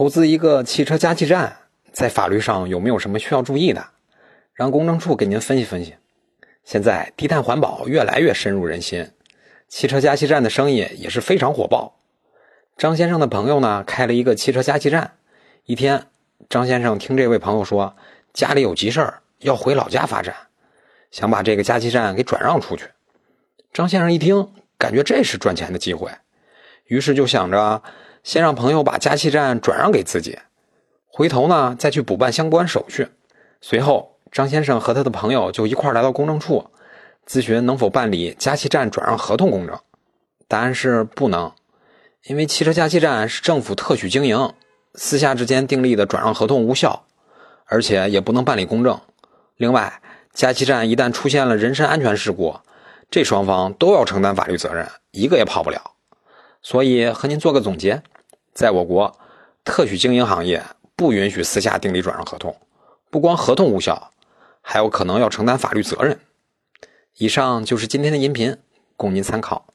投资一个汽车加气站，在法律上有没有什么需要注意的？让公证处给您分析分析。现在低碳环保越来越深入人心，汽车加气站的生意也是非常火爆。张先生的朋友呢，开了一个汽车加气站。一天，张先生听这位朋友说家里有急事儿，要回老家发展，想把这个加气站给转让出去。张先生一听，感觉这是赚钱的机会，于是就想着。先让朋友把加气站转让给自己，回头呢再去补办相关手续。随后，张先生和他的朋友就一块来到公证处，咨询能否办理加气站转让合同公证。答案是不能，因为汽车加气站是政府特许经营，私下之间订立的转让合同无效，而且也不能办理公证。另外，加气站一旦出现了人身安全事故，这双方都要承担法律责任，一个也跑不了。所以和您做个总结，在我国，特许经营行业不允许私下订立转让合同，不光合同无效，还有可能要承担法律责任。以上就是今天的音频，供您参考。